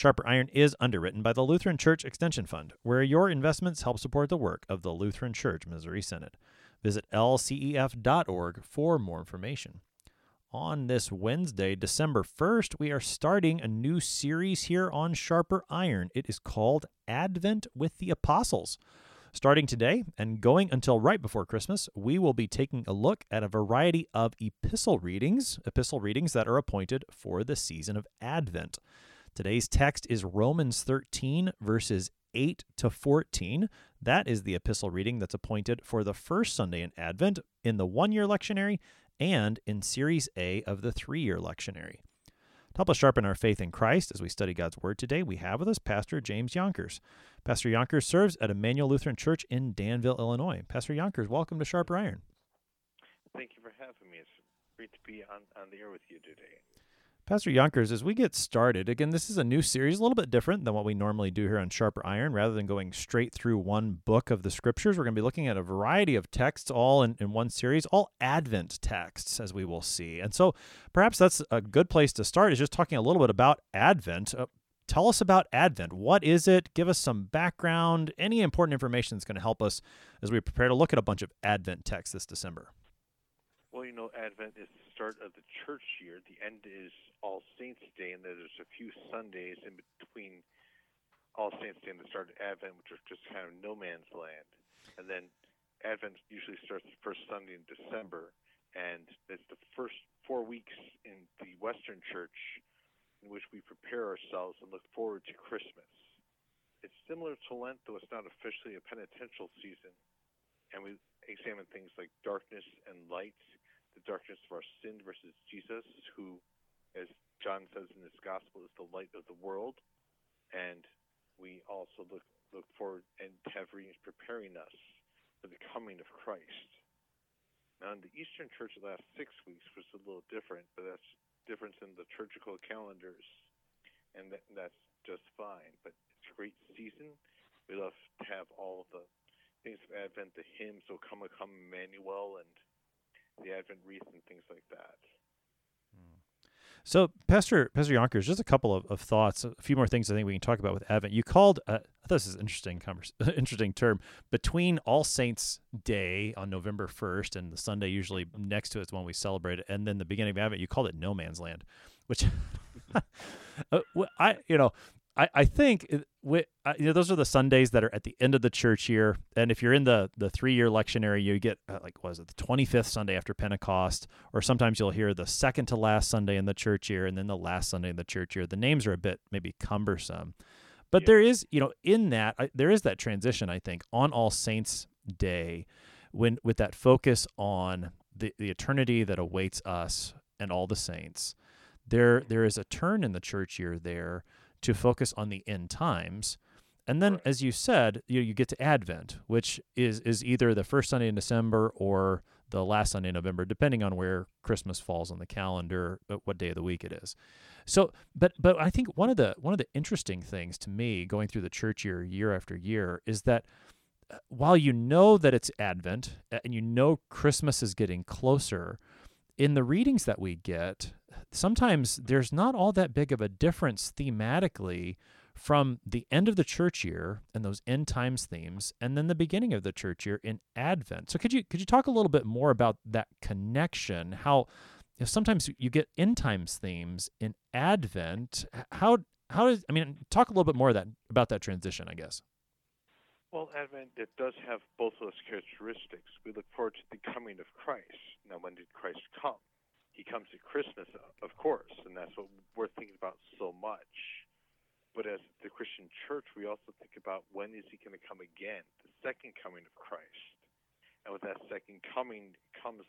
Sharper Iron is underwritten by the Lutheran Church Extension Fund, where your investments help support the work of the Lutheran Church Missouri Synod. Visit lcef.org for more information. On this Wednesday, December 1st, we are starting a new series here on Sharper Iron. It is called Advent with the Apostles. Starting today and going until right before Christmas, we will be taking a look at a variety of epistle readings, epistle readings that are appointed for the season of Advent. Today's text is Romans 13, verses 8 to 14. That is the epistle reading that's appointed for the first Sunday in Advent in the one year lectionary and in Series A of the three year lectionary. To help us sharpen our faith in Christ as we study God's Word today, we have with us Pastor James Yonkers. Pastor Yonkers serves at Emmanuel Lutheran Church in Danville, Illinois. Pastor Yonkers, welcome to Sharper Iron. Thank you for having me. It's great to be on, on the air with you today. Pastor Yonkers, as we get started, again, this is a new series, a little bit different than what we normally do here on Sharper Iron. Rather than going straight through one book of the scriptures, we're going to be looking at a variety of texts all in, in one series, all Advent texts, as we will see. And so perhaps that's a good place to start, is just talking a little bit about Advent. Uh, tell us about Advent. What is it? Give us some background, any important information that's going to help us as we prepare to look at a bunch of Advent texts this December. Well, you know, Advent is the start of the church year. The end is All Saints Day, and there's a few Sundays in between All Saints Day and the start of Advent, which are just kind of no man's land. And then Advent usually starts the first Sunday in December, and it's the first four weeks in the Western Church in which we prepare ourselves and look forward to Christmas. It's similar to Lent, though it's not officially a penitential season, and we examine things like darkness and light the darkness of our sin versus Jesus, who, as John says in his gospel, is the light of the world. And we also look look forward and have readings preparing us for the coming of Christ. Now, in the Eastern Church, the last six weeks was a little different, but that's difference in the liturgical calendars, and that, that's just fine. But it's a great season. We love to have all the things of Advent, the hymns, "O Come, Come, Emmanuel," and the Advent wreath and things like that. So, Pastor Pastor Yonkers, just a couple of, of thoughts, a few more things I think we can talk about with Advent. You called, uh, this is an interesting, converse, interesting term, between All Saints Day on November 1st and the Sunday usually next to it is when we celebrate it, and then the beginning of Advent, you called it No Man's Land, which uh, I, you know, I, I think we, uh, you know those are the Sundays that are at the end of the church year, and if you're in the the three year lectionary, you get uh, like was it the 25th Sunday after Pentecost, or sometimes you'll hear the second to last Sunday in the church year, and then the last Sunday in the church year. The names are a bit maybe cumbersome, but yeah. there is you know in that uh, there is that transition I think on All Saints Day, when with that focus on the the eternity that awaits us and all the saints. There there is a turn in the church year there to focus on the end times. And then, right. as you said, you, you get to Advent, which is is either the first Sunday in December or the last Sunday in November, depending on where Christmas falls on the calendar, uh, what day of the week it is. So, but but I think one of the one of the interesting things to me going through the church year year after year is that uh, while you know that it's Advent and you know Christmas is getting closer, in the readings that we get, sometimes there's not all that big of a difference thematically from the end of the church year and those end times themes and then the beginning of the church year in advent so could you could you talk a little bit more about that connection how you know, sometimes you get end times themes in advent how how does i mean talk a little bit more of that about that transition i guess well, Advent, it does have both those characteristics. We look forward to the coming of Christ. Now, when did Christ come? He comes at Christmas, of course, and that's what we're thinking about so much. But as the Christian church, we also think about when is he going to come again, the second coming of Christ. And with that second coming comes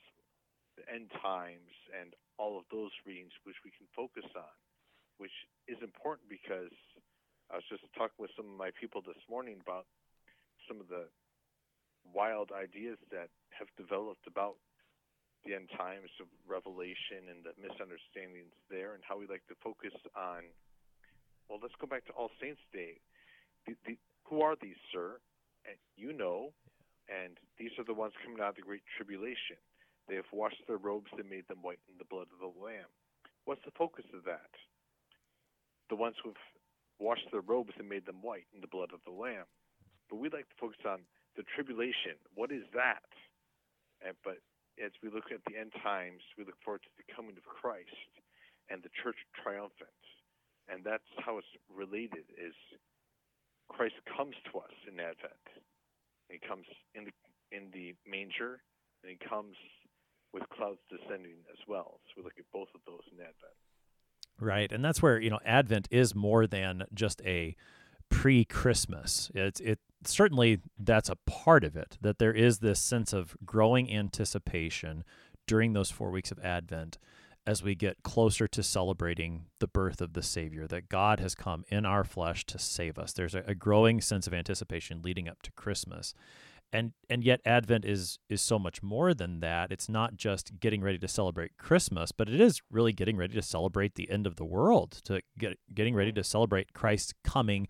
the end times and all of those readings which we can focus on, which is important because I was just talking with some of my people this morning about some of the wild ideas that have developed about the end times of Revelation and the misunderstandings there, and how we like to focus on. Well, let's go back to All Saints Day. The, the, who are these, sir? And you know, and these are the ones coming out of the Great Tribulation. They have washed their robes and made them white in the blood of the Lamb. What's the focus of that? The ones who have washed their robes and made them white in the blood of the Lamb. But we like to focus on the tribulation. What is that? And, but as we look at the end times, we look forward to the coming of Christ and the church triumphant. And that's how it's related is Christ comes to us in Advent. He comes in the in the manger and he comes with clouds descending as well. So we look at both of those in Advent. Right. And that's where, you know, Advent is more than just a pre-Christmas. It's it certainly that's a part of it that there is this sense of growing anticipation during those 4 weeks of Advent as we get closer to celebrating the birth of the Savior, that God has come in our flesh to save us. There's a, a growing sense of anticipation leading up to Christmas and and yet advent is is so much more than that it's not just getting ready to celebrate christmas but it is really getting ready to celebrate the end of the world to get getting ready to celebrate Christ's coming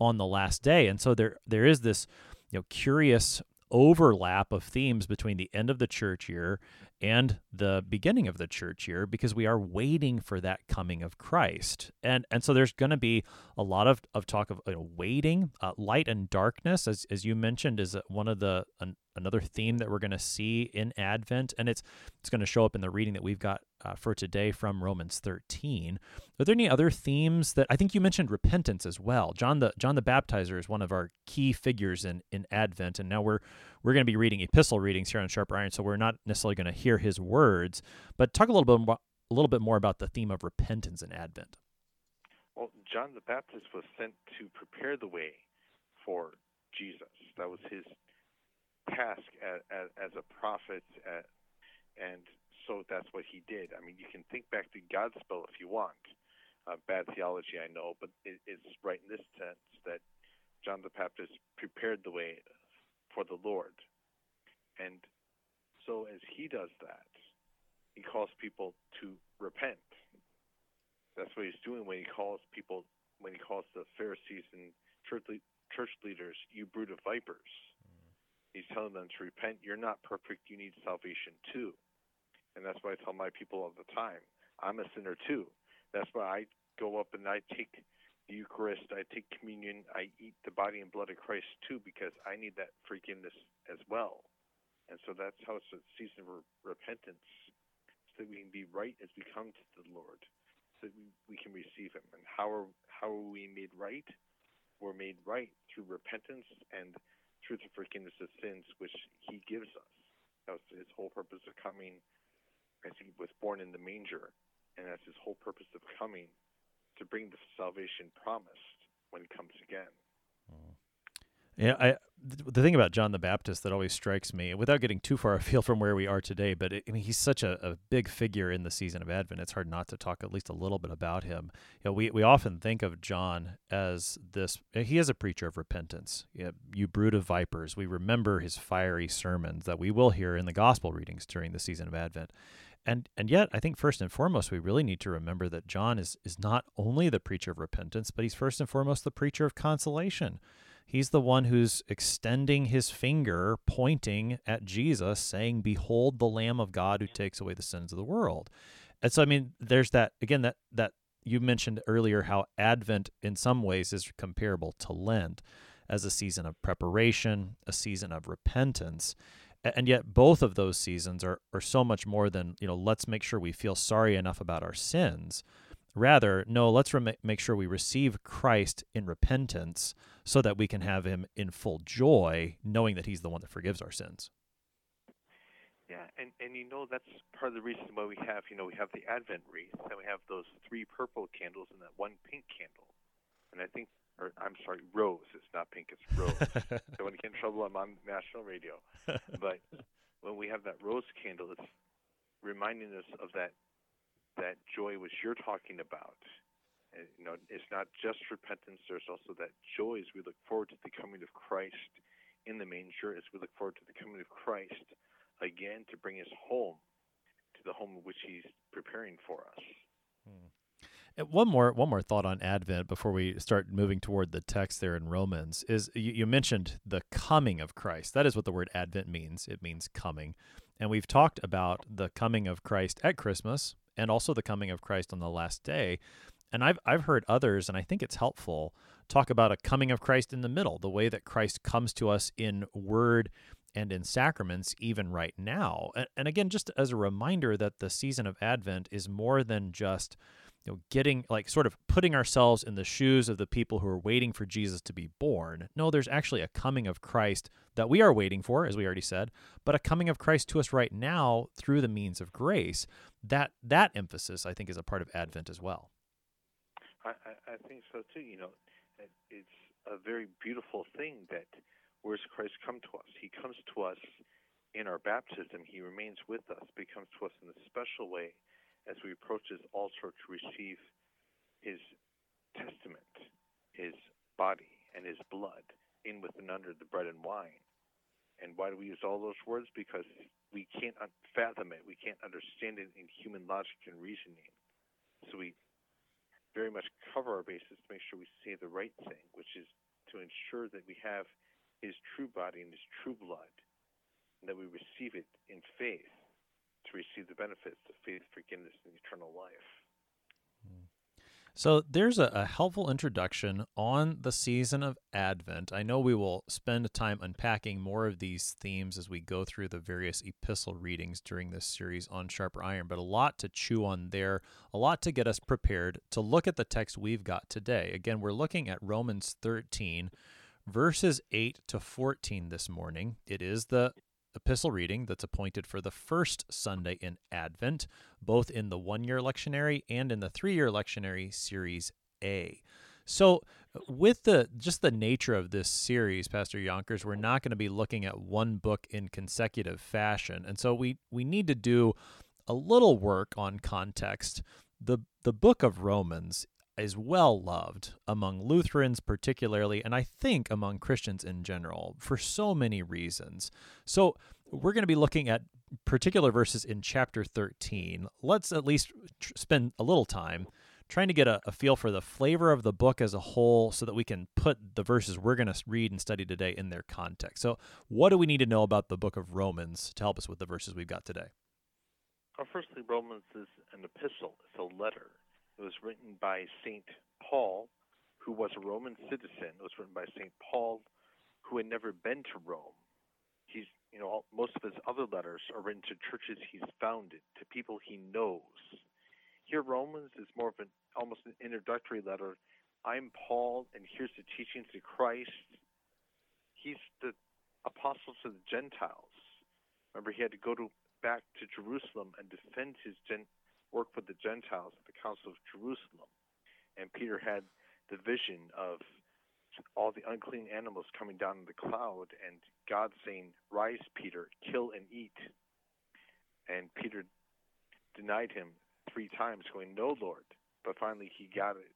on the last day and so there there is this you know curious overlap of themes between the end of the church year and the beginning of the church year because we are waiting for that coming of Christ. And and so there's going to be a lot of, of talk of you know, waiting. Uh, light and darkness, as, as you mentioned, is one of the an, another theme that we're going to see in Advent. And it's, it's going to show up in the reading that we've got uh, for today from Romans 13. Are there any other themes that I think you mentioned repentance as well? John the John the Baptizer is one of our key figures in in Advent, and now we're we're going to be reading epistle readings here on Sharp Iron, so we're not necessarily going to hear his words. But talk a little bit more, a little bit more about the theme of repentance in Advent. Well, John the Baptist was sent to prepare the way for Jesus. That was his task as, as, as a prophet, and so that's what he did. I mean, you can think back to Godspell if you want. Uh, bad theology, I know, but it, it's right in this sense that John the Baptist prepared the way for the Lord. And so as he does that, he calls people to repent. That's what he's doing when he calls people, when he calls the Pharisees and church, church leaders, you brood of vipers. He's telling them to repent. You're not perfect. You need salvation too. And that's why I tell my people all the time I'm a sinner too. That's why I go up and I take the Eucharist, I take communion, I eat the body and blood of Christ too because I need that forgiveness as well. And so that's how it's a season of repentance, so that we can be right as we come to the Lord, so that we, we can receive Him. And how are how are we made right? We're made right through repentance and through the forgiveness of sins, which He gives us. That was His whole purpose of coming as he was born in the manger, and that's his whole purpose of coming to bring the salvation promised when he comes again. Mm. Yeah, I the thing about John the Baptist that always strikes me, without getting too far afield from where we are today, but it, I mean, he's such a, a big figure in the season of Advent. It's hard not to talk at least a little bit about him. You know, we we often think of John as this. Eh, he is a preacher of repentance. You, know, you brood of vipers. We remember his fiery sermons that we will hear in the gospel readings during the season of Advent. And and yet, I think first and foremost, we really need to remember that John is is not only the preacher of repentance, but he's first and foremost the preacher of consolation. He's the one who's extending his finger, pointing at Jesus, saying, "Behold, the Lamb of God who takes away the sins of the world." And so, I mean, there's that again that that you mentioned earlier how Advent, in some ways, is comparable to Lent as a season of preparation, a season of repentance and yet both of those seasons are, are so much more than you know let's make sure we feel sorry enough about our sins. Rather no let's re- make sure we receive christ in repentance so that we can have him in full joy knowing that he's the one that forgives our sins. Yeah and and you know that's part of the reason why we have you know we have the advent wreath and we have those three purple candles and that one pink candle. And i think or I'm sorry, Rose. It's not pink, it's Rose. so when I get in trouble, I'm on national radio. But when we have that rose candle, it's reminding us of that that joy which you're talking about. And, you know, it's not just repentance. There's also that joy as we look forward to the coming of Christ in the manger as we look forward to the coming of Christ again to bring us home to the home which He's preparing for us. Hmm. One more one more thought on Advent before we start moving toward the text there in Romans is you, you mentioned the coming of Christ. That is what the word Advent means. It means coming. And we've talked about the coming of Christ at Christmas and also the coming of Christ on the last day. And I've I've heard others, and I think it's helpful, talk about a coming of Christ in the middle, the way that Christ comes to us in word and in sacraments even right now. And, and again, just as a reminder that the season of Advent is more than just you know getting like sort of putting ourselves in the shoes of the people who are waiting for Jesus to be born. No, there's actually a coming of Christ that we are waiting for, as we already said, but a coming of Christ to us right now through the means of grace. That that emphasis, I think, is a part of Advent as well. I, I, think so too. You know, it's a very beautiful thing that where's Christ come to us? He comes to us in our baptism. He remains with us, but he comes to us in a special way as we approach his altar to receive his testament, his body and his blood in with and under the bread and wine. And why do we use all those words? Because we can't fathom it. We can't understand it in human logic and reasoning. So we very much cover our bases to make sure we say the right thing, which is to ensure that we have his true body and his true blood, and that we receive it in faith to receive the benefits of faith, forgiveness, and eternal life. So there's a, a, helpful introduction on the season of Advent. I know we will spend time unpacking more of these themes as we go through the various epistle readings during this series on Sharper Iron, but a lot to chew on there, a lot to get us prepared to look at the text we've got today. Again, we're looking at Romans 13, verses 8 to 14 this morning. It is the epistle reading that's appointed for the first Sunday in Advent, both in the one year lectionary and in the three year lectionary series A. So, with the just the nature of this series, Pastor Yonkers, we're not going to be looking at one book in consecutive fashion, and so we we need to do a little work on context. the The book of Romans is well loved among Lutherans, particularly, and I think among Christians in general for so many reasons. So, we're going to be looking at particular verses in chapter 13. Let's at least tr- spend a little time trying to get a, a, feel for the flavor of the book as a whole so that we can put the verses we're going to read and study today in their context. So, what do we need to know about the book of Romans to help us with the verses we've got today? Well, firstly, Romans is an epistle, it's a letter. It was written by St. Paul, who was a Roman citizen. It was written by St. Paul, who had never been to Rome. He's, you know, most of his other letters are written to churches he's founded, to people he knows. Here, Romans is more of an almost an introductory letter. I'm Paul, and here's the teachings of Christ. He's the apostle to the Gentiles. Remember, he had to go to back to Jerusalem and defend his gen- work with the Gentiles at the Council of Jerusalem. And Peter had the vision of all the unclean animals coming down in the cloud and God saying, Rise, Peter, kill and eat. And Peter denied him three times, going, No, Lord. But finally he got it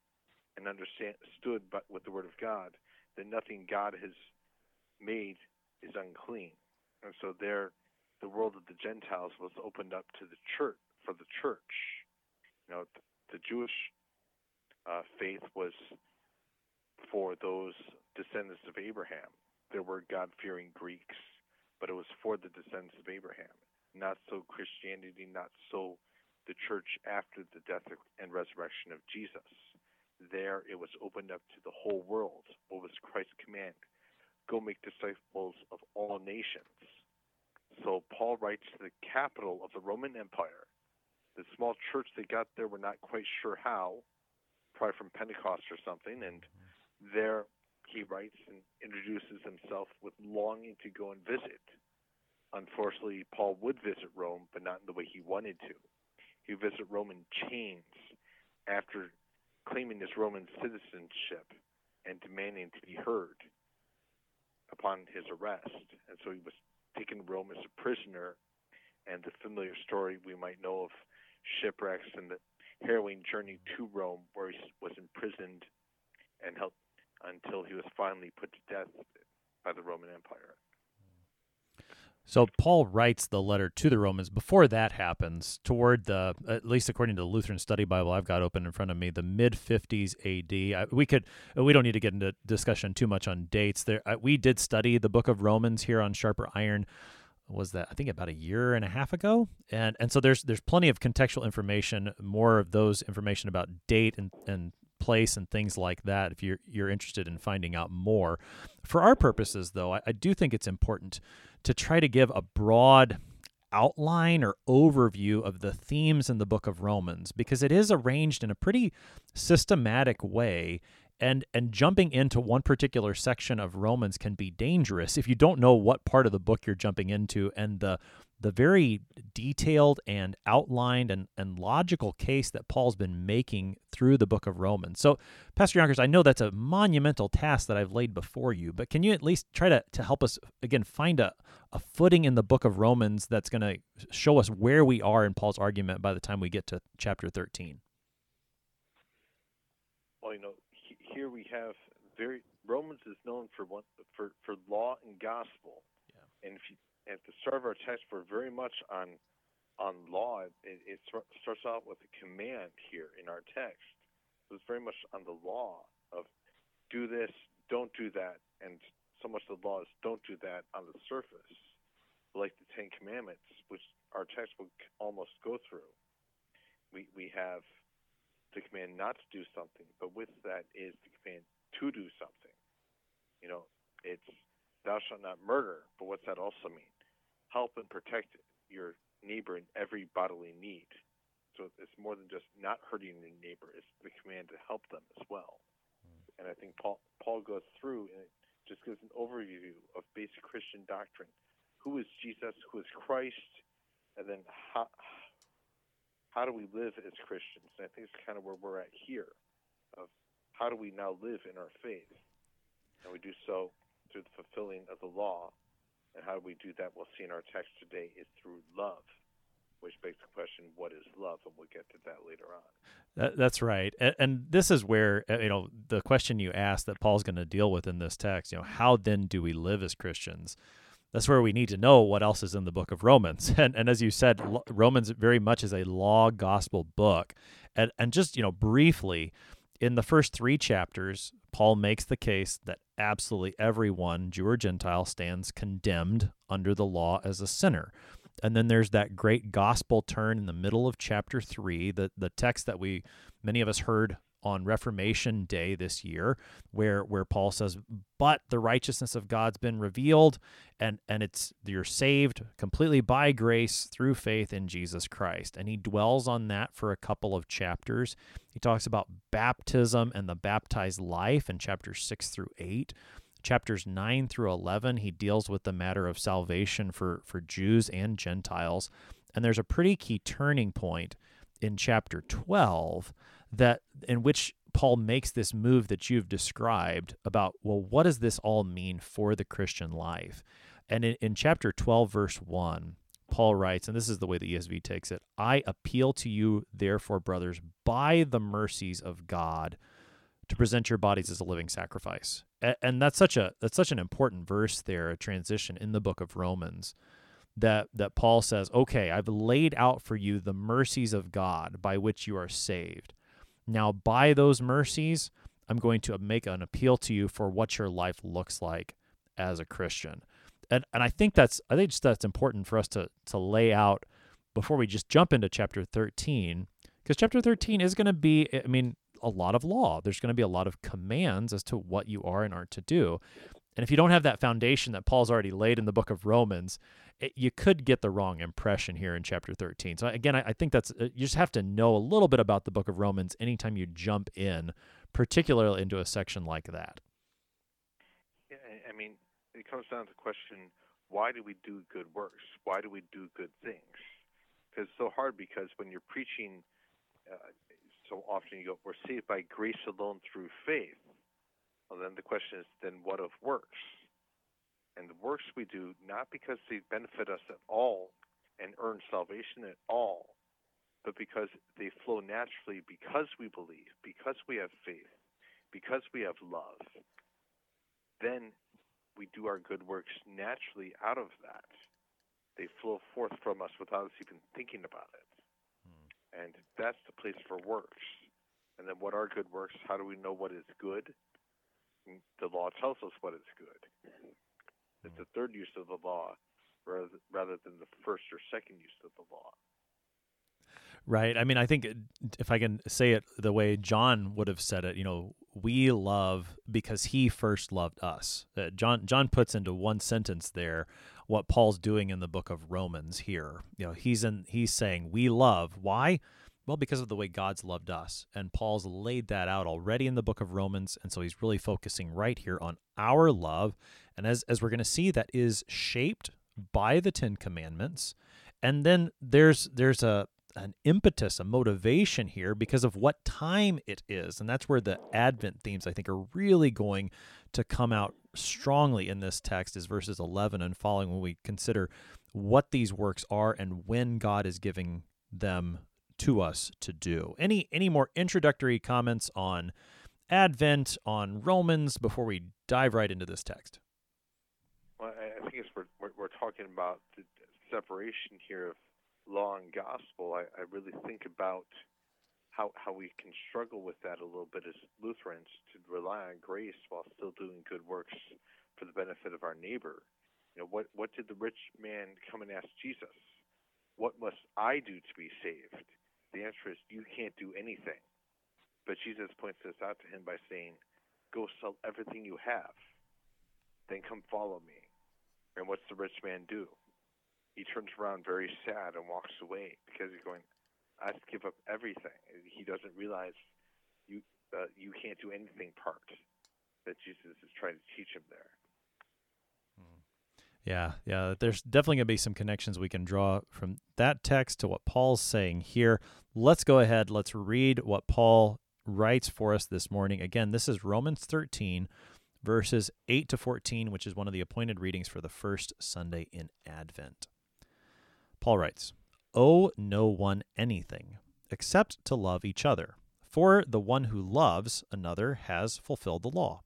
and understood but with the word of God that nothing God has made is unclean. And so there the world of the Gentiles was opened up to the church for the church. You know, the, Jewish uh, faith was for those descendants of Abraham. There were God fearing Greeks, but it was for the descendants of Abraham. Not so Christianity, not so the church after the death and resurrection of Jesus. There it was opened up to the whole world. What was Christ's command? Go make disciples of all nations. So Paul writes to the capital of the Roman Empire, the small church they got there were not quite sure how, probably from Pentecost or something, and there he writes and introduces himself with longing to go and visit. Unfortunately, Paul would visit Rome, but not in the way he wanted to. He would visit Rome in chains after claiming his Roman citizenship and demanding to be heard upon his arrest. And so he was taken to Rome as a prisoner. And the familiar story we might know of shipwrecks and the harrowing journey to Rome, where he was imprisoned and held until he was finally put to death by the Roman Empire. So Paul writes the letter to the Romans before that happens, toward the at least according to the Lutheran Study Bible I've got open in front of me, the mid 50s AD. we could we don't need to get into discussion too much on dates. There we did study the book of Romans here on Sharper Iron. Was that I think about a year and a half ago, and and so there's there's plenty of contextual information, more of those information about date and and place and things like that if you're you're interested in finding out more. For our purposes, though, I, I do think it's important to try to give a broad outline or overview of the themes in the book of Romans because it is arranged in a pretty systematic way and and jumping into one particular section of Romans can be dangerous if you don't know what part of the book you're jumping into and the the very detailed and outlined and, and logical case that Paul's been making through the book of Romans. So, Pastor Yonkers, I know that's a monumental task that I've laid before you, but can you at least try to, to help us, again, find a, a footing in the book of Romans that's going to show us where we are in Paul's argument by the time we get to chapter 13? Well, you know, here we have very Romans is known for one for for law and gospel. Yeah. And if you at the start of our text, we're very much on on law. It, it starts out with a command here in our text. So it's very much on the law of do this, don't do that, and so much the law is don't do that on the surface, like the Ten Commandments, which our text will almost go through. We we have the command not to do something, but with that is the command to do something. You know, it's thou shalt not murder, but what's that also mean? Help and protect your neighbor in every bodily need. So it's more than just not hurting your neighbor; it's the command to help them as well. Mm. And I think Paul Paul goes through and it just gives an overview of basic Christian doctrine: who is Jesus, who is Christ, and then how how do we live as Christians? And I think it's kind of where we're at here, of how do we now live in our faith, and we do so through the fulfilling of the law and how do we do that? We'll see in our text today is through love, which begs the question, what is love? And we'll get to that later on. That, that's right. And, and, this is where, uh, you know, the question you asked that Paul's going to deal with in this text, you know, how then do we live as Christians? That's where we need to know what else is in the book of Romans. And, and as you said, Romans very much is a law gospel book. And, and just, you know, briefly, in the first three chapters, Paul makes the case that absolutely everyone, Jew or Gentile, stands condemned under the law as a sinner. And then there's that great gospel turn in the middle of chapter three, the, the text that we, many of us heard on Reformation Day this year, where where Paul says, "But the righteousness of God's been revealed, and and it's you're saved completely by grace through faith in Jesus Christ." And he dwells on that for a couple of chapters. He talks about baptism and the baptized life in chapters six through eight. Chapters 9 through 11, he deals with the matter of salvation for, for Jews and Gentiles. And there's a pretty key turning point in chapter 12 that in which Paul makes this move that you've described about, well, what does this all mean for the Christian life? And in, in chapter 12, verse 1, Paul writes, and this is the way the ESV takes it I appeal to you, therefore, brothers, by the mercies of God, to present your bodies as a living sacrifice. And, and that's such a that's such an important verse there, a transition in the book of Romans that that Paul says, "Okay, I've laid out for you the mercies of God by which you are saved. Now, by those mercies, I'm going to make an appeal to you for what your life looks like as a Christian. And and I think that's I think just that's important for us to to lay out before we just jump into chapter 13 because chapter 13 is going to be I mean a lot of law. There's going to be a lot of commands as to what you are and aren't to do. And if you don't have that foundation that Paul's already laid in the book of Romans, it, you could get the wrong impression here in chapter 13. So again, I, I think that's uh, you just have to know a little bit about the book of Romans anytime you jump in, particularly into a section like that. Yeah, I mean, it comes down to the question: Why do we do good works? Why do we do good things? Because it's so hard. Because when you're preaching, uh, so often you go, "We're saved by grace alone through faith." Well, then the question is, then what of works? And the works we do not because they benefit us at all and earn salvation at all, but because they flow naturally because we believe, because we have faith, because we have love. Then we do our good works naturally out of that. They flow forth from us without us even thinking about it. Hmm. And that's the place for works. And then what are good works? How do we know what is good? The law tells us what is good. It's the third use of the law rather, rather than the first or second use of the law. Right. I mean, I think if I can say it the way John would have said it, you know, we love because he first loved us. Uh, John John puts into one sentence there what Paul's doing in the book of Romans here. You know, he's in he's saying we love. Why? Well, because of the way God's loved us. And Paul's laid that out already in the book of Romans, and so he's really focusing right here on our love. And as as we're going to see that is shaped by the 10 commandments. And then there's there's a an impetus, a motivation here because of what time it is. And that's where the Advent themes, I think, are really going to come out strongly in this text, is verses 11 and following when we consider what these works are and when God is giving them to us to do. Any any more introductory comments on Advent, on Romans before we dive right into this text? Well, I think we're, we're talking about the separation here of law and gospel, I, I really think about how how we can struggle with that a little bit as Lutherans to rely on grace while still doing good works for the benefit of our neighbor. You know, what what did the rich man come and ask Jesus? What must I do to be saved? The answer is you can't do anything. But Jesus points this out to him by saying, Go sell everything you have, then come follow me. And what's the rich man do? he turns around very sad and walks away because he's going, I have to give up everything. He doesn't realize you uh, you can't do anything part that Jesus is trying to teach him there. Yeah, yeah. There's definitely going to be some connections we can draw from that text to what Paul's saying here. Let's go ahead. Let's read what Paul writes for us this morning. Again, this is Romans 13, verses 8 to 14, which is one of the appointed readings for the first Sunday in Advent. Paul writes, Owe no one anything except to love each other. For the one who loves another has fulfilled the law.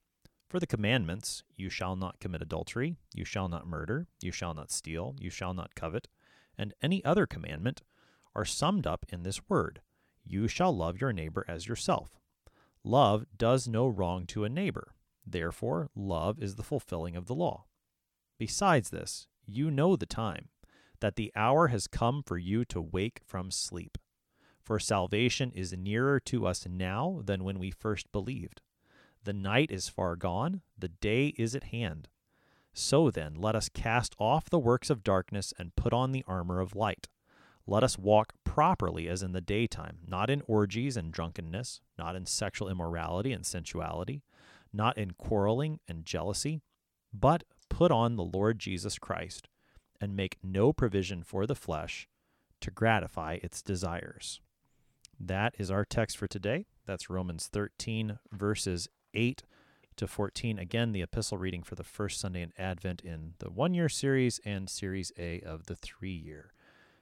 For the commandments, you shall not commit adultery, you shall not murder, you shall not steal, you shall not covet, and any other commandment are summed up in this word You shall love your neighbor as yourself. Love does no wrong to a neighbor. Therefore, love is the fulfilling of the law. Besides this, you know the time that the hour has come for you to wake from sleep. For salvation is nearer to us now than when we first believed. The night is far gone, the day is at hand. So then, let us cast off the works of darkness and put on the armor of light. Let us walk properly as in the daytime, not in orgies and drunkenness, not in sexual immorality and sensuality, not in quarreling and jealousy, but put on the Lord Jesus Christ and make no provision for the flesh to gratify its desires. That is our text for today. That's Romans 13, verses 8 to 14. Again, the epistle reading for the first Sunday in Advent in the one year series and Series A of the three year.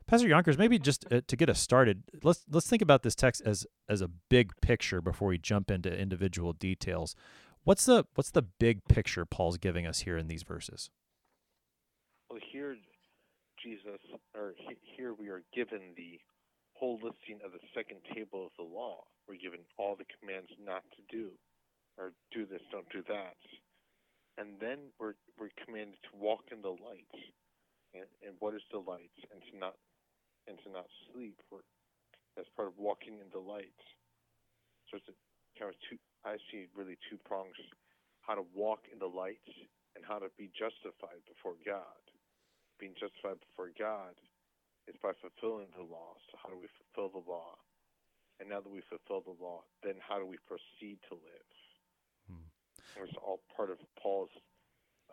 Pastor Yonkers, maybe just uh, to get us started, let's let's think about this text as as a big picture before we jump into individual details. What's the what's the big picture Paul's giving us here in these verses? Well, here, Jesus, or here we are given the whole listing of the second table of the law. We're given all the commands not to do, or do this, don't do that. And then we're, we're commanded to walk in the light. And, and what is the light? And to not and to not sleep. That's part of walking in the light. So it's a, kind of two. I see really two prongs: how to walk in the light and how to be justified before God being justified before God is by fulfilling the law. So how do we fulfill the law? And now that we fulfill the law, then how do we proceed to live? Hmm. It's all part of Paul's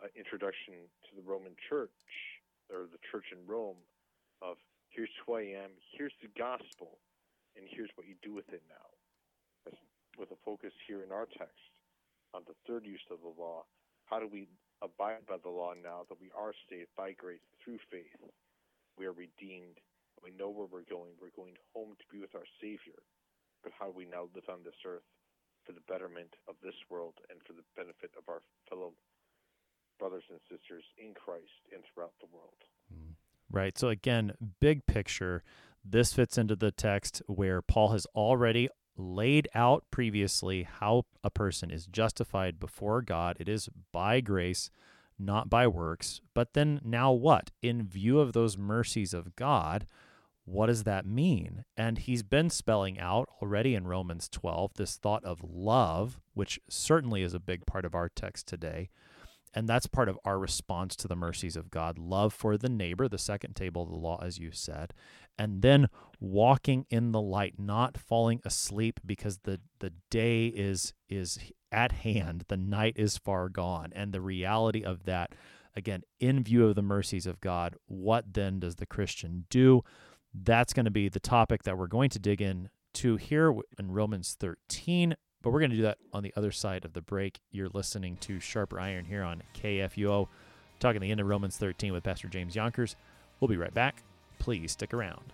uh, introduction to the Roman church, or the church in Rome, of here's who I am, here's the gospel, and here's what you do with it now. with a focus here in our text on the third use of the law, how do we abide by the law now that we are saved by grace through faith. We are redeemed. We know where we're going. We're going home to be with our Savior. But how do we now live on this earth for the betterment of this world and for the benefit of our fellow brothers and sisters in Christ and throughout the world. Mm. Right. So again, big picture, this fits into the text where Paul has already laid out previously how a person is justified before God. It is by grace, not by works. But then now what? In view of those mercies of God, what does that mean? And he's been spelling out already in Romans 12 this thought of love, which certainly is a big part of our text today. And that's part of our response to the mercies of God love for the neighbor, the second table of the law, as you said. And then walking in the light, not falling asleep because the, the day is, is at hand, the night is far gone. And the reality of that, again, in view of the mercies of God, what then does the Christian do? That's going to be the topic that we're going to dig in to here in Romans 13 but we're going to do that on the other side of the break. You're listening to Sharper Iron here on KFUO, talking the end of Romans 13 with Pastor James Yonkers. We'll be right back. Please stick around.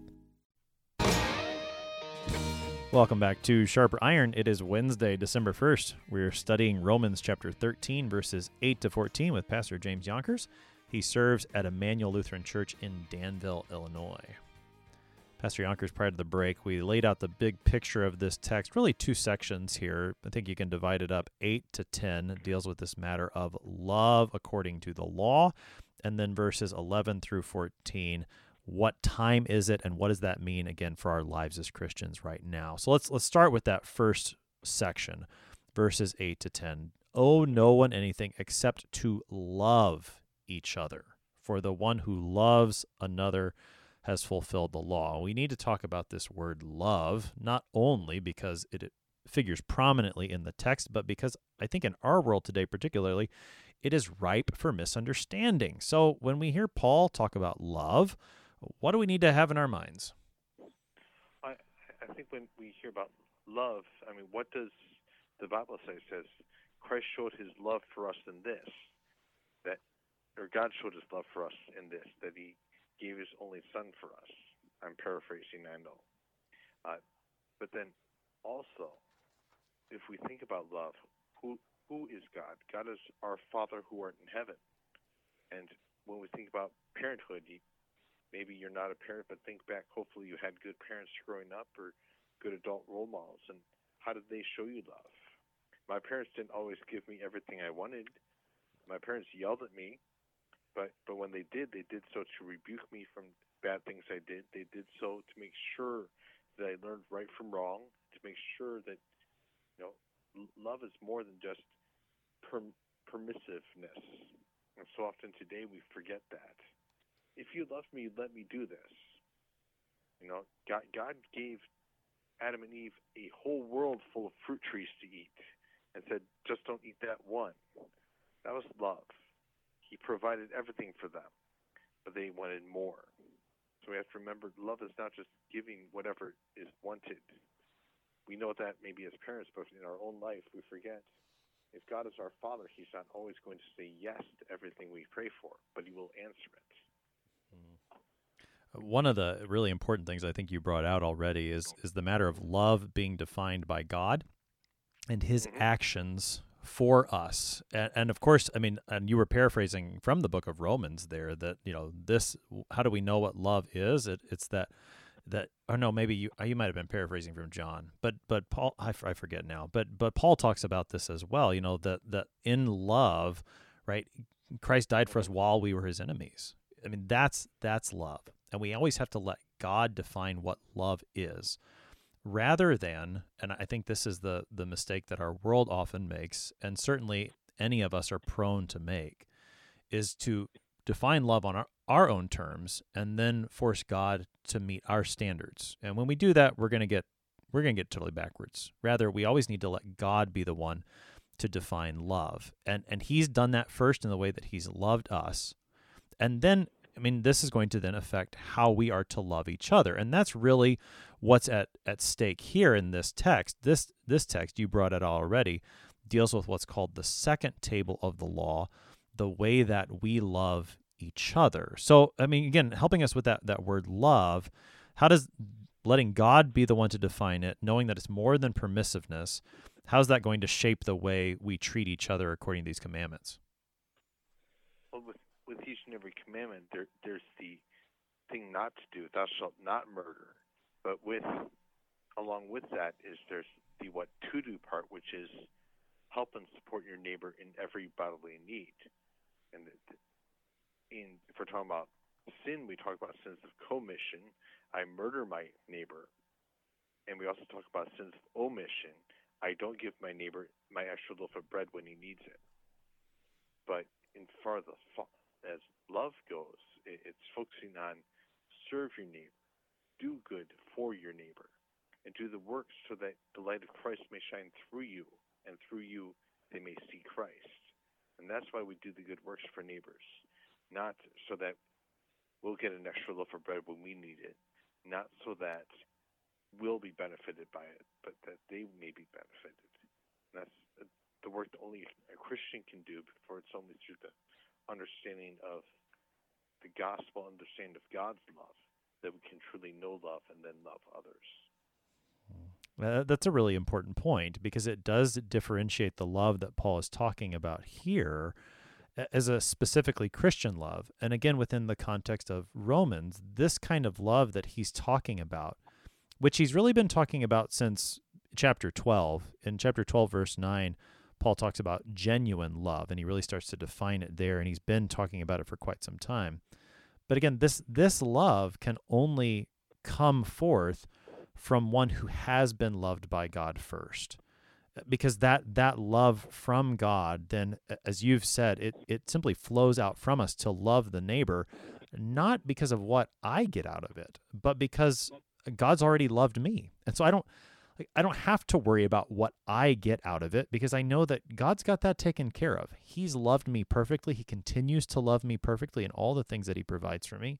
Welcome back to Sharper Iron. It is Wednesday, December 1st. We're studying Romans chapter 13, verses 8 to 14 with Pastor James Yonkers. He serves at Emmanuel Lutheran Church in Danville, Illinois. Pastor Yonkers, prior to the break, we laid out the big picture of this text, really two sections here. I think you can divide it up. 8 to 10 deals with this matter of love according to the law, and then verses 11 through 14 what time is it and what does that mean again for our lives as Christians right now. So let's let's start with that first section, verses 8 to 10. Owe no one anything except to love each other. For the one who loves another has fulfilled the law. We need to talk about this word love, not only because it figures prominently in the text, but because I think in our world today, particularly, it is ripe for misunderstanding. So when we hear Paul talk about love, what do we need to have in our minds? I, I think when we hear about love, I mean, what does the Bible say? It says Christ showed his love for us in this, that, or God showed his love for us in this, that he gave his only son for us. I'm paraphrasing, I know. Uh, but then also, if we think about love, who who is God? God is our Father who art in heaven. And when we think about parenthood, you, maybe you're not a parent, but think back. Hopefully, you had good parents growing up or good adult role models. And how did they show you love? My parents didn't always give me everything I wanted. My parents yelled at me, but but when they did, they did so to rebuke me from bad things I did. They did so to make sure that I learned right from wrong. To make sure that you know, love is more than just perm- permissiveness. And so often today we forget that if you love me, let me do this. You know, God, God gave Adam and Eve a whole world full of fruit trees to eat and said, just don't eat that one. That was love. He provided everything for them, but they wanted more. So we have to remember love is not just giving whatever is wanted. We know that maybe as parents, but in our own life, we forget. If God is our Father, He's not always going to say yes to everything we pray for, but He will answer it. One of the really important things I think you brought out already is is the matter of love being defined by God and His mm-hmm. actions for us. And, and, of course, I mean, and you were paraphrasing from the book of Romans there that you know this. How do we know what love is? It, it's that that or no maybe you you might have been paraphrasing from John but but Paul I, I forget now but but Paul talks about this as well you know that that in love right Christ died for us while we were his enemies I mean, that's that's love, and we always have to let God define what love is, rather than. And I think this is the the mistake that our world often makes, and certainly any of us are prone to make, is to define love on our, our own terms and then force God to meet our standards. And when we do that, we're going to get we're going to get totally backwards. Rather, we always need to let God be the one to define love. And and he's done that first in the way that he's loved us. And then I mean this is going to then affect how we are to love each other. And that's really what's at at stake here in this text. This this text you brought it already deals with what's called the second table of the law, the way that we love each other. So, I mean, again, helping us with that that word love, how does letting God be the one to define it, knowing that it's more than permissiveness, how's that going to shape the way we treat each other according to these commandments? With each and every commandment, there there's the thing not to do. Thou shalt not murder. But with along with that is there's the what to do part, which is help and support your neighbor in every bodily need. And in if we're talking about sin, we talk about sins of commission. I murder my neighbor, and we also talk about sins of omission. I don't give my neighbor my extra loaf of bread when he needs it. But in far as, as love goes, it's focusing on serve your neighbor, do good for your neighbor, and do the works so that the light of Christ may shine through you and through you they may see Christ. And that's why we do the good works for neighbors, not so that we'll get an extra loaf of bread when we need it, not so that we'll be benefited by it, but that they may be benefited. And that's the work that only a Christian can do, for it's only through the understanding of the gospel, understanding of God's love, that we can truly know love and then love others. Uh, that's a really important point because it does differentiate the love that Paul is talking about here as a specifically Christian love. And again, within the context of Romans, this kind of love that he's talking about, which he's really been talking about since chapter 12. In chapter 12, verse 9, Paul talks about genuine love, and he really starts to define it there. And he's been talking about it for quite some time. But again, this this love can only come forth from one who has been loved by God first uh, because that that love from God then as you've said it it simply flows out from us to love the neighbor not because of what I get out of it but because God's already loved me and so I don't I don't have to worry about what I get out of it because I know that God's got that taken care of. He's loved me perfectly. He continues to love me perfectly in all the things that he provides for me.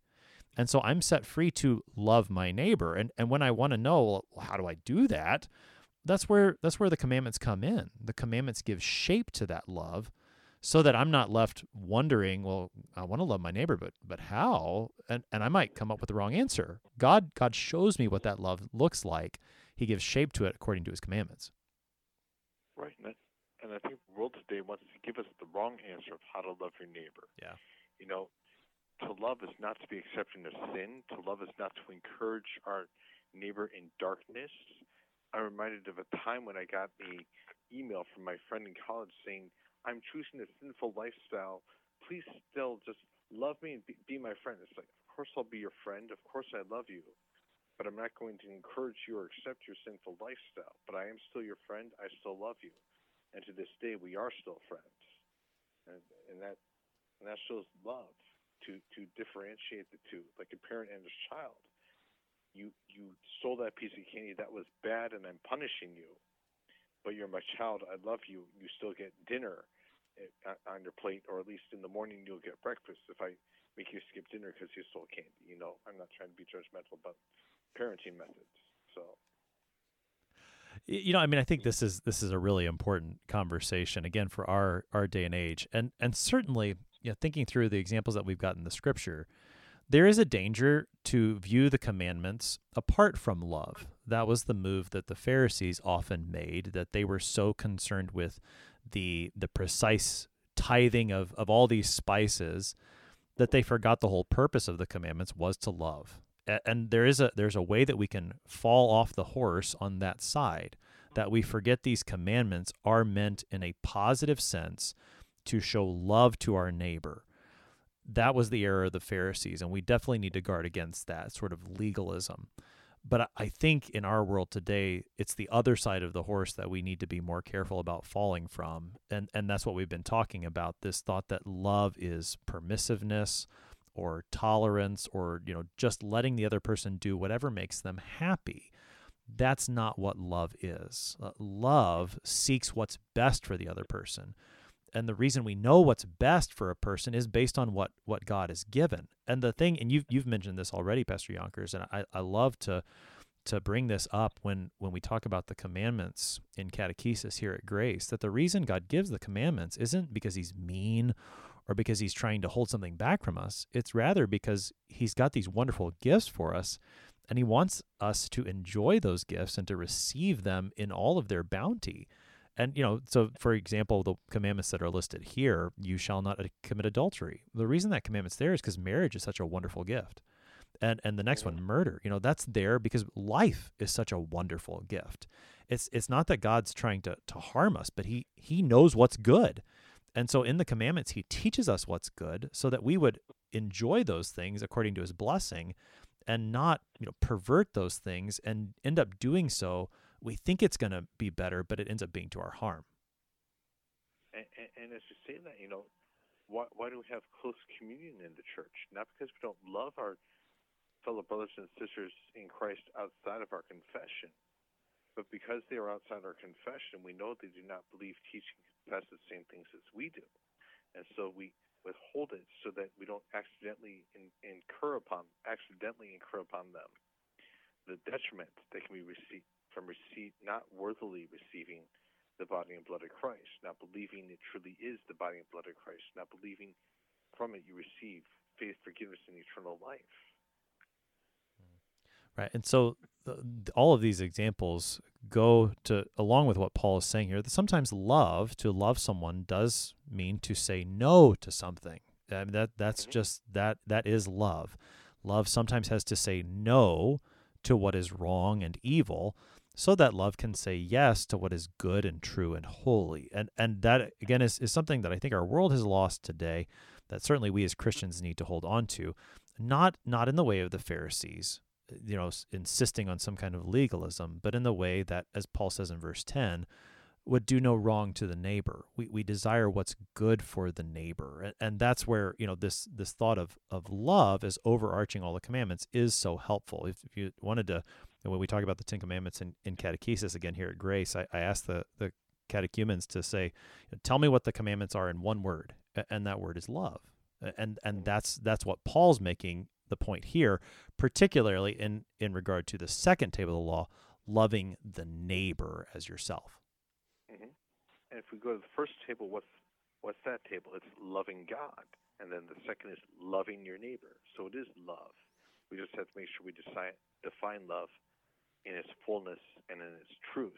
And so I'm set free to love my neighbor. And and when I want to know well, how do I do that, that's where that's where the commandments come in. The commandments give shape to that love so that I'm not left wondering, well, I want to love my neighbor, but but how? And and I might come up with the wrong answer. God God shows me what that love looks like. He gives shape to it according to his commandments. Right. And, that, and I think the world today wants to give us the wrong answer of how to love your neighbor. Yeah. You know, to love is not to be accepting of sin. To love is not to encourage our neighbor in darkness. I'm reminded of a time when I got a email from my friend in college saying, "I'm choosing a sinful lifestyle. Please still just love me and be, be my friend." It's like, of course I'll be your friend. Of course I love you, but I'm not going to encourage you or accept your sinful lifestyle. But I am still your friend. I still love you, and to this day we are still friends, and, and that and that shows love to to differentiate the two, like a parent and a child. You you stole that piece of candy that was bad, and I'm punishing you. But you're my child. I love you. You still get dinner eh, on your plate, or at least in the morning you'll get breakfast. If I make you skip dinner because you stole candy, you know, I'm not trying to be judgmental about parenting methods. So you know i mean i think this is this is a really important conversation again for our our day and age and and certainly you know, thinking through the examples that we've got in the scripture, there is a danger to view the commandments apart from love. That was the move that the Pharisees often made, that they were so concerned with the the precise tithing of, of all these spices that they forgot the whole purpose of the commandments was to love. And there is a there's a way that we can fall off the horse on that side, that we forget these commandments are meant in a positive sense to show love to our neighbor. That was the error of the Pharisees, and we definitely need to guard against that sort of legalism. But I think in our world today, it's the other side of the horse that we need to be more careful about falling from. And, and that's what we've been talking about this thought that love is permissiveness or tolerance or you know just letting the other person do whatever makes them happy. That's not what love is. Uh, love seeks what's best for the other person. And the reason we know what's best for a person is based on what what God has given. And the thing, and you've you've mentioned this already, Pastor Yonkers, and I, I love to to bring this up when when we talk about the commandments in catechesis here at Grace, that the reason God gives the commandments isn't because He's mean or because He's trying to hold something back from us. It's rather because He's got these wonderful gifts for us. And he wants us to enjoy those gifts and to receive them in all of their bounty. And, you know, so for example, the commandments that are listed here, you shall not commit adultery. The reason that commandment's there is because marriage is such a wonderful gift. And, and the next one, murder, you know, that's there because life is such a wonderful gift. It's, it's not that God's trying to, to harm us, but he, he knows what's good. And so in the commandments, he teaches us what's good so that we would enjoy those things according to his blessing and not, you know, pervert those things and end up doing so we think it's going to be better, but it ends up being to our harm. And, and, and as you say that, you know, why, why do we have close communion in the church? Not because we don't love our fellow brothers and sisters in Christ outside of our confession, but because they are outside our confession, we know they do not believe, teach, and confess the same things as we do. And so we withhold it so that we don't accidentally in, incur upon accidentally incur upon them the detriment that can be received from receipt, not worthily receiving the body and blood of Christ, not believing it truly is the body and blood of Christ, not believing from it you receive faith, forgiveness, and eternal life. Right, and so the, all of these examples go to along with what Paul is saying here. That sometimes love to love someone does mean to say no to something. I mean, that that's mm-hmm. just that that is love. Love sometimes has to say no to what is wrong and evil so that love can say yes to what is good and true and holy. And and that again is, is something that I think our world has lost today that certainly we as Christians need to hold on to. Not not in the way of the Pharisees, you know, insisting on some kind of legalism, but in the way that, as Paul says in verse 10, would do no wrong to the neighbor. We, we desire what's good for the neighbor. And, and that's where, you know, this this thought of, of love as overarching all the commandments is so helpful. If, if you wanted to when we talk about the Ten Commandments in, in catechesis again here at Grace, I, I ask the, the catechumens to say, tell me what the commandments are in one word, and that word is love. And and that's that's what Paul's making the point here, particularly in, in regard to the second table of the law, loving the neighbor as yourself. Mm-hmm. And if we go to the first table, what's what's that table? It's loving God, and then the second is loving your neighbor. So it is love. We just have to make sure we decide, define love in its fullness and in its truth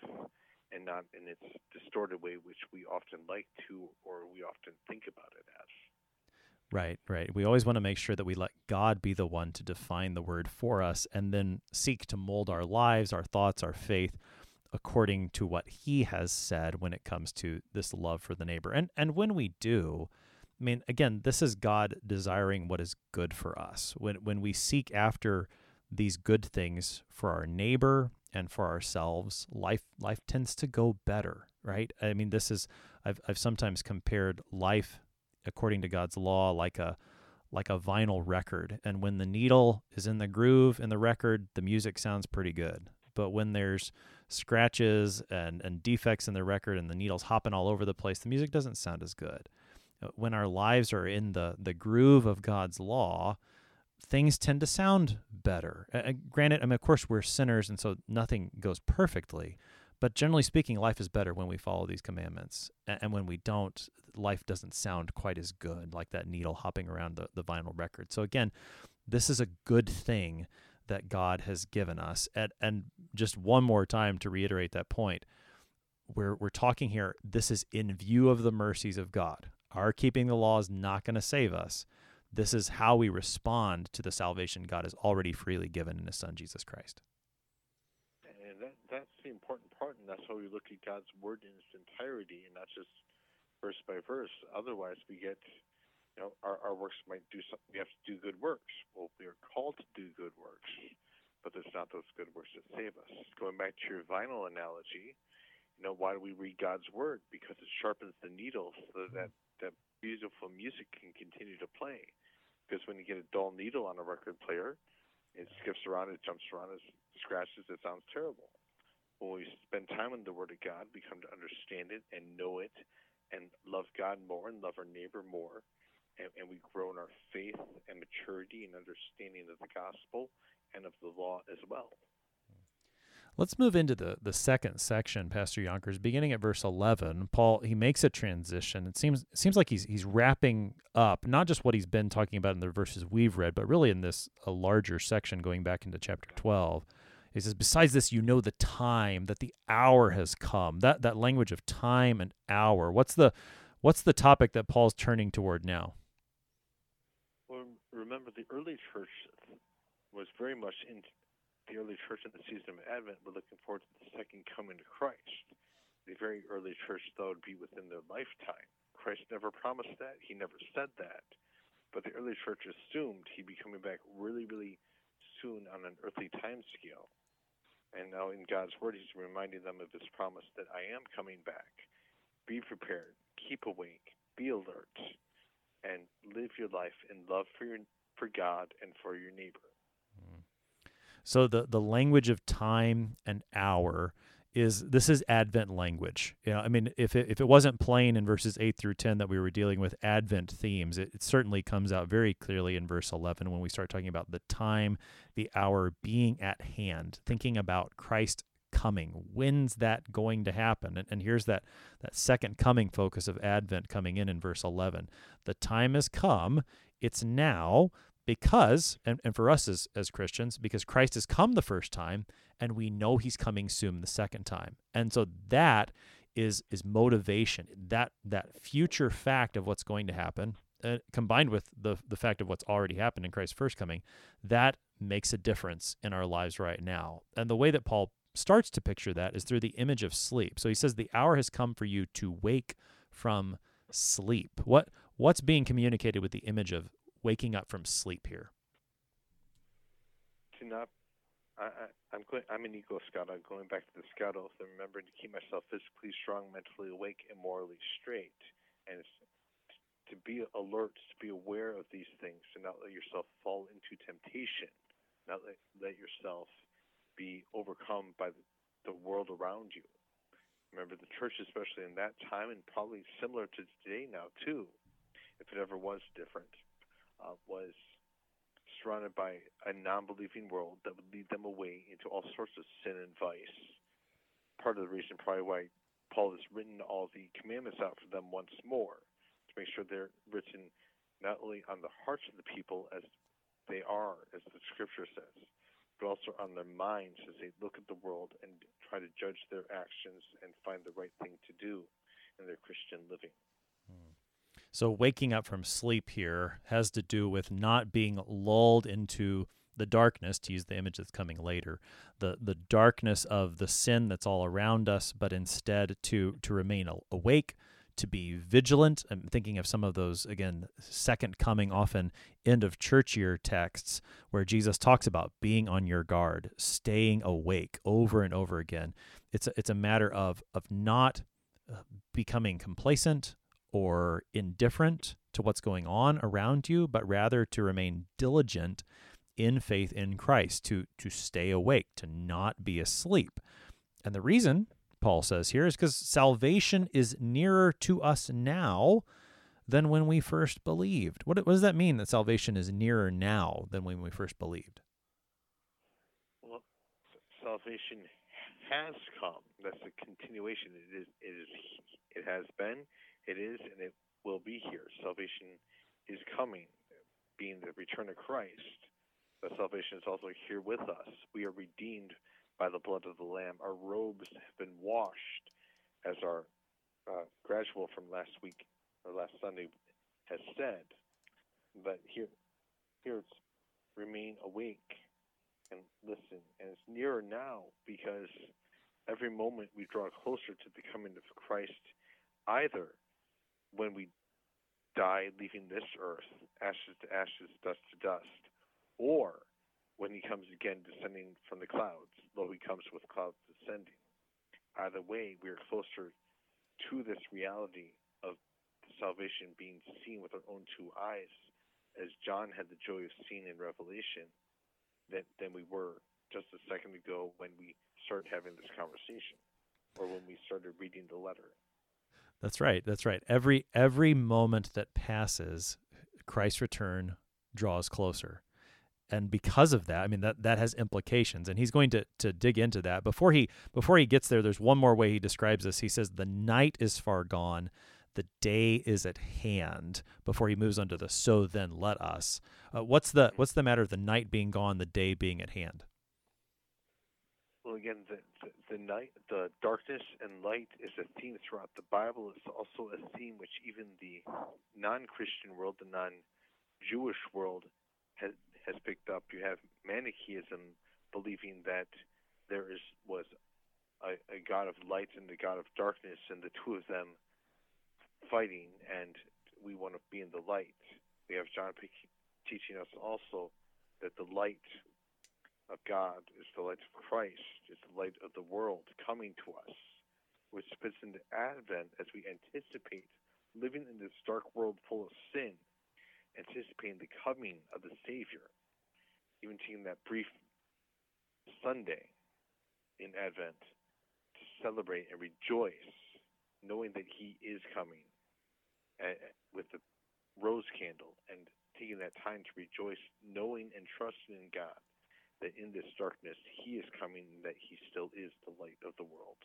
and not in its distorted way which we often like to or we often think about it as right right we always want to make sure that we let god be the one to define the word for us and then seek to mold our lives our thoughts our faith according to what he has said when it comes to this love for the neighbor and and when we do I mean, again, this is God desiring what is good for us. When when we seek after these good things for our neighbor and for ourselves, life life tends to go better, right? I mean, this is I've I've sometimes compared life according to God's law like a like a vinyl record, and when the needle is in the groove in the record, the music sounds pretty good. But when there's scratches and and defects in the record and the needle's hopping all over the place, the music doesn't sound as good. When our lives are in the the groove of God's law, things tend to sound better. Uh, granted, I mean, of course, we're sinners, and so nothing goes perfectly. But generally speaking, life is better when we follow these commandments. And, and when we don't, life doesn't sound quite as good, like that needle hopping around the, the vinyl record. So, again, this is a good thing that God has given us. And, and just one more time to reiterate that point, we're, we're talking here, this is in view of the mercies of God. Our keeping the law is not going to save us this is how we respond to the salvation God has already freely given in His Son, Jesus Christ. And that, that's the important part, and that's how we look at God's Word in its entirety and not just verse by verse. Otherwise, we get, you know, our, our works might do something. We have to do good works. Well, we are called to do good works. but there's not those good works that save us. Going back to your vinyl analogy, you know, why do we read God's word? Because it sharpens the needle so that that beautiful music can continue to play. Because when you get a dull needle on a record player, it skips around, it jumps around, it scratches, it sounds terrible. When we spend time in the Word of God, we come to understand it and know it and love God more and love our neighbor more. And, and we grow in our faith and maturity and understanding of the gospel and of the law as well. Let's move into the, the second section, Pastor Yonkers. Beginning at verse eleven, Paul he makes a transition. It seems seems like he's he's wrapping up not just what he's been talking about in the verses we've read, but really in this a larger section going back into chapter twelve. He says, Besides this, you know the time, that the hour has come. That that language of time and hour. What's the what's the topic that Paul's turning toward now? Well, remember the early church was very much in the early church in the season of Advent were looking forward to the second coming of Christ. The very early church thought would be within their lifetime. Christ never promised that. He never said that. But the early church assumed he'd be coming back really, really soon on an earthly time scale. And now in God's word, he's reminding them of his promise that I am coming back. Be prepared, keep awake, be alert, and live your life in love for your for God and for your neighbor. Hmm. So the the language of time and hour is this is Advent language. You know, I mean, if it, if it wasn't plain in verses eight through ten that we were dealing with Advent themes, it, it certainly comes out very clearly in verse eleven when we start talking about the time, the hour being at hand, thinking about Christ coming. When's that going to happen? And, and here's that that second coming focus of Advent coming in in verse eleven. The time has come. It's now because and, and for us as, as christians because christ has come the first time and we know he's coming soon the second time. And so that is is motivation that that future fact of what's going to happen uh, combined with the the fact of what's already happened in christ's first coming that makes a difference in our lives right now. And the way that paul starts to picture that is through the image of sleep. So he says the hour has come for you to wake from sleep. What what's being communicated with the image of waking up from sleep here? To not, I, I'm going. I'm an Eagle Scout. I'm going back to the Scout oath and remembering to keep myself physically strong, mentally awake, and morally straight. And to be alert, to be aware of these things, to not let yourself fall into temptation, not let, let yourself be overcome by the, the world around you. Remember, the church, especially in that time, and probably similar to today now too, if it ever was different, uh, was surrounded by a non-believing world that would lead them away into all sorts of sin and vice. Part of the reason probably why Paul has written all the commandments out for them once more to make sure they're written not only on the hearts of the people as they are, as the scripture says, but also on their minds as they look at the world and try to judge their actions and find the right thing to do in their Christian living. So waking up from sleep here has to do with not being lulled into the darkness, to use the image that's coming later, the the darkness of the sin that's all around us, but instead to to remain awake, to be vigilant. I'm thinking of some of those again, second coming, often end of church year texts where Jesus talks about being on your guard, staying awake over and over again. It's a, it's a matter of of not uh, becoming complacent or indifferent to what's going on around you, but rather to remain diligent in faith in Christ, to, to stay awake, to not be asleep. And the reason, Paul says here, is because salvation is nearer to us now than when we first believed. What, what does that mean that salvation is nearer now than when we first believed? Well, salvation has come. That's a continuation. It is. It is. It has been. It is and it will be here. Salvation is coming, being the return of Christ. But salvation is also here with us. We are redeemed by the blood of the Lamb. Our robes have been washed, as our uh, gradual from last week or last Sunday has said. But here, here it's remain awake and listen. And it's nearer now because every moment we draw closer to the coming of Christ, either when we die, leaving this earth, ashes to ashes, dust to dust, or when he comes again descending from the clouds, though he comes with clouds descending. Either way, we are closer to this reality of salvation being seen with our own two eyes, as John had the joy of seeing in Revelation, than, than we were just a second ago when we started having this conversation, or when we started reading the letter. That's right. That's right. Every every moment that passes, Christ's return draws closer and because of that i mean that that has implications and he's going to to dig into that before he before he gets there there's one more way he describes this he says the night is far gone the day is at hand before he moves on to the so then let us uh, what's the what's the matter of the night being gone the day being at hand again the, the, the night the darkness and light is a theme throughout the bible it's also a theme which even the non-christian world the non-jewish world has has picked up. You have Manichaeism believing that there is was a, a god of light and a god of darkness, and the two of them fighting, and we want to be in the light. We have John teaching us also that the light of God is the light of Christ, is the light of the world coming to us, which fits into Advent as we anticipate living in this dark world full of sin anticipating the coming of the Savior, even taking that brief Sunday in Advent to celebrate and rejoice, knowing that He is coming uh, with the rose candle and taking that time to rejoice, knowing and trusting in God that in this darkness He is coming, that He still is the light of the world.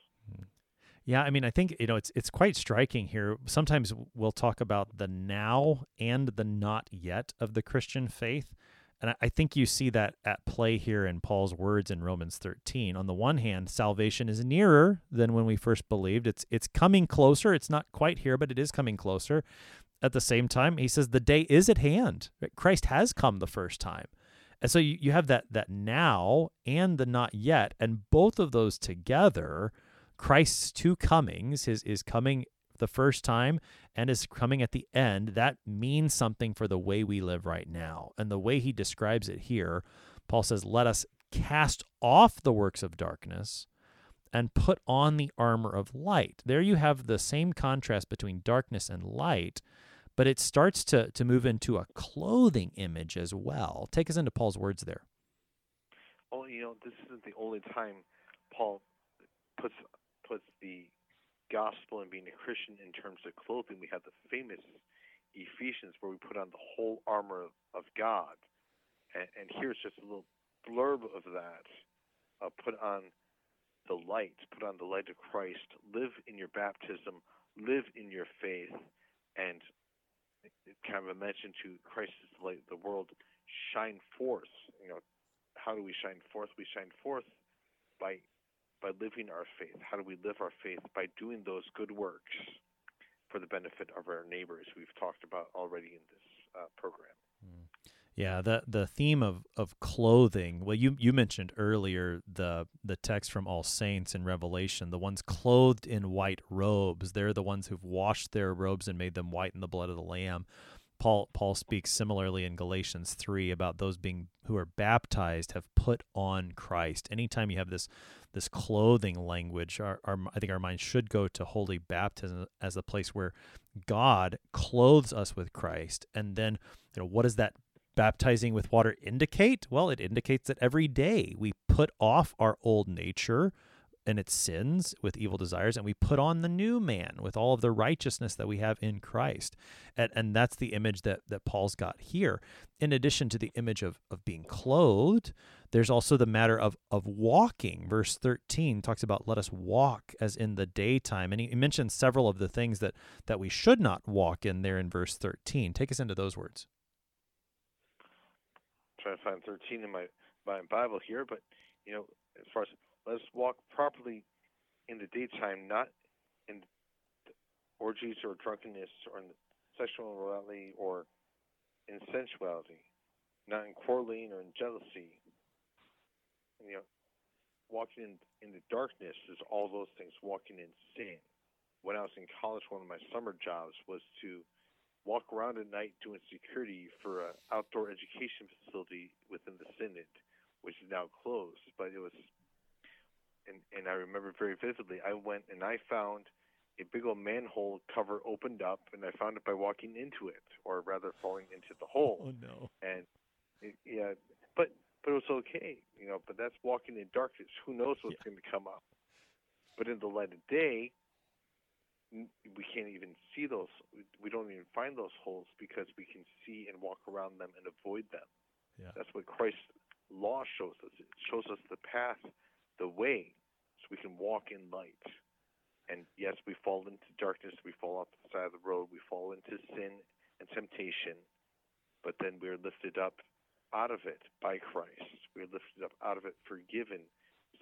Yeah, I mean, I think you know it's it's quite striking here. Sometimes we'll talk about the now and the not yet of the Christian faith, and I think you see that at play here in Paul's words in Romans 13. On the one hand, salvation is nearer than when we first believed. It's it's coming closer. It's not quite here, but it is coming closer. At the same time, he says the day is at hand. Christ has come the first time. And so you, you have that that now and the not yet, and both of those together Christ's two comings, his is coming the first time and is coming at the end, that means something for the way we live right now. And the way he describes it here, Paul says, Let us cast off the works of darkness and put on the armor of light. There you have the same contrast between darkness and light, but it starts to, to move into a clothing image as well. Take us into Paul's words there. Well, you know, this isn't the only time Paul puts puts the gospel and being a Christian in terms of clothing. We have the famous Ephesians where we put on the whole armor of God. And, and here's just a little blurb of that. Uh, put on the light, put on the light of Christ, live in your baptism, live in your faith, and kind of a mention to Christ is the light the world, shine forth. You know, how do we shine forth? We shine forth by by living our faith. How do we live our faith? By doing those good works for the benefit of our neighbors. We've talked about already in this uh, program. Yeah, the the theme of, of clothing. Well, you you mentioned earlier the the text from All Saints in Revelation, the ones clothed in white robes. They're the ones who've washed their robes and made them white in the blood of the Lamb. Paul Paul speaks similarly in Galatians 3 about those being who are baptized have put on Christ. Anytime you have this this clothing language, our, our I think our minds should go to holy baptism as the place where God clothes us with Christ. And then, you know, what does that baptizing with water indicate? Well, it indicates that every day we put off our old nature and its sins with evil desires, and we put on the new man with all of the righteousness that we have in Christ. And, and that's the image that, that Paul's got here. In addition to the image of, of being clothed, there's also the matter of, of walking. Verse 13 talks about let us walk as in the daytime. And he, he mentions several of the things that, that we should not walk in there in verse 13. Take us into those words. Trying to find 13 in my, my Bible here, but, you know, as far as let us walk properly in the daytime, not in orgies or drunkenness or in sexual immorality or in sensuality, not in quarreling or in jealousy. You know, walking in, in the darkness is all those things, walking in sin. When I was in college, one of my summer jobs was to walk around at night doing security for an outdoor education facility within the Synod which is now closed. But it was, and and I remember very vividly. I went and I found a big old manhole cover opened up, and I found it by walking into it, or rather falling into the hole. Oh no! And it, yeah, but but it was okay, you know. But that's walking in darkness. Who knows what's Yeah. going to come up? But in the light of day, we can't even see those. we- don't even find those holes because we can see and walk around them and avoid them. Yeah. That's what Christ's law shows us. It shows us the path, the way, so we can walk in light. And yes, we fall into darkness, we fall off the side of the road, we fall into sin and temptation, but then we're lifted up out of it by Christ. We're lifted up out of it, forgiven,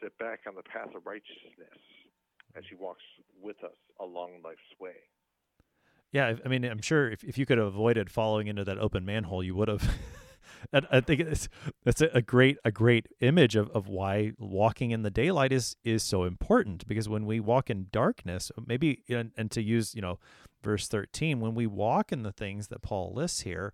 set back on the path of righteousness as He walks with us along life's way. Yeah, I- mean, I'm sure if, if you could have avoided falling into that open manhole, you would have. I think it's that's a, a great a great image of, of why walking in the daylight is is so important because when we walk in darkness, maybe and, and to use you know verse 13, when we walk in the things that Paul lists here,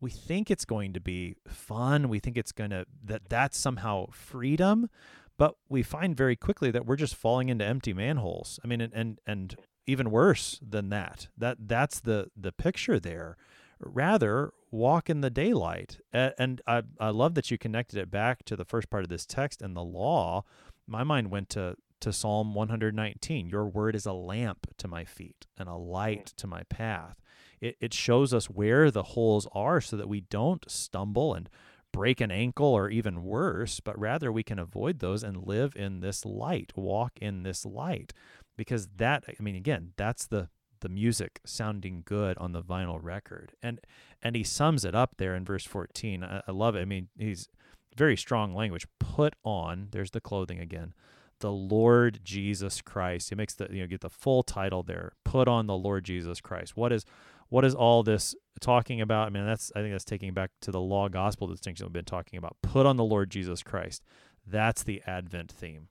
we think it's going to be fun. We think it's going to that that's somehow freedom, but we find very quickly that we're just falling into empty manholes. I mean, and and, and even worse than that. That that's the the picture there. Rather, walk in the daylight. And I I love that you connected it back to the first part of this text and the law. My mind went to to Psalm 119. Your word is a lamp to my feet and a light to my path. It it shows us where the holes are so that we don't stumble and break an ankle or even worse, but rather we can avoid those and live in this light, walk in this light. Because that I mean again that's the the music sounding good on the vinyl record. And and he sums it up there in verse 14 I, I love it. I mean he's very strong language. Put on there's the clothing again the Lord Jesus Christ. He makes the you know get the full title there. Put on the Lord Jesus Christ. What is what is all this talking about I mean that's I think that's taking back to the law gospel distinction we've been talking about put on the Lord Jesus Christ that's the advent theme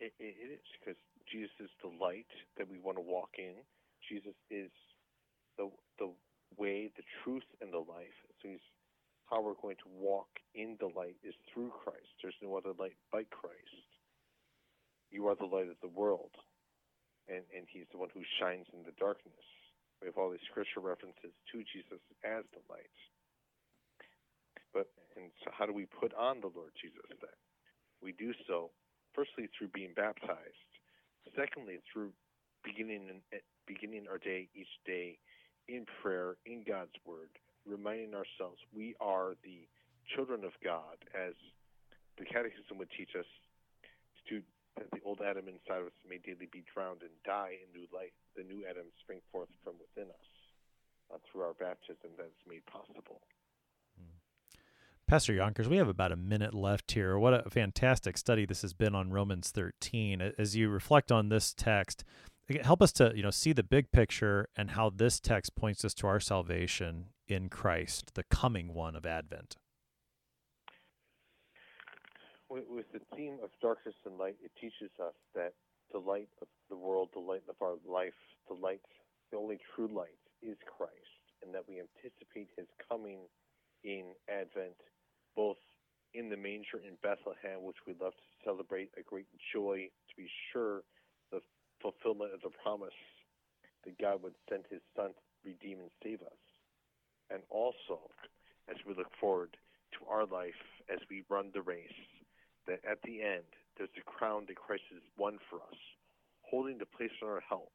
It, it, is because Jesus is the light that we want to walk in. Jesus is the the way, the truth, and the life. So he's how we're going to walk in the light is through Christ. There's no other light but Christ. You are the light of the world, and and He's the one who shines in the darkness. We have all these scripture references to Jesus as the light. But and so, how do we put on the Lord Jesus then? We do so firstly through being baptized. Secondly, through beginning and eh, beginning our day each day in prayer, in God's Word, reminding ourselves we are the children of God, as the Catechism would teach us to that the old Adam inside of us may daily be drowned and die in new life, The new Adam spring forth from within us uh, through our baptism that is made possible. Pastor Yonkers, we have about a minute left here. What a fantastic study this has been on Romans 13. As you reflect on this text, help us to you know see the big picture and how this text points us to our salvation in Christ, the coming one of Advent. With, the theme of darkness and light, it teaches us that the light of the world, the light of our life, the light, the only true light is Christ, and that we anticipate his coming in Advent, both in the manger in Bethlehem, which we love to celebrate a great joy to be sure the fulfillment of the promise that God would send his son to redeem and save us. And also, as we look forward to our life as we run the race, that at the end there's a crown that Christ has won for us, holding the place on our help,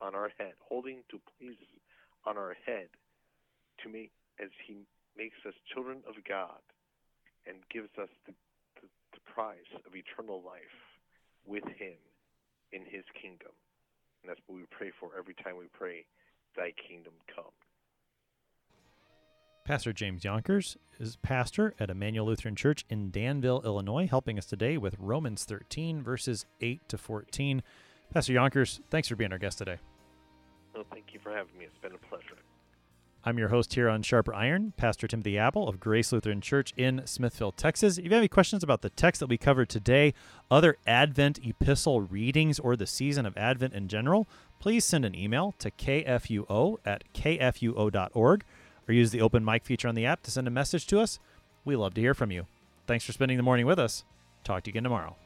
on our head, holding to place on our head, to make as He makes us children of God, and gives us the, the, the prize of eternal life with Him in His kingdom. And that's what we pray for every time we pray, Thy kingdom come. Pastor James Yonkers is pastor at Emmanuel Lutheran Church in Danville, Illinois, helping us today with Romans 13, verses 8 to 14. Pastor Yonkers, thanks for being our guest today. Well, thank you for having me. It's been a pleasure. I'm your host here on Sharper Iron, Pastor Timothy Appel of Grace Lutheran Church in Smithville, Texas. If you have any questions about the text that we covered today, other Advent epistle readings, or the season of Advent in general, please send an email to kfuo at kfuo.org or use the open mic feature on the app to send a message to us. We love to hear from you. Thanks for spending the morning with us. Talk to you again tomorrow.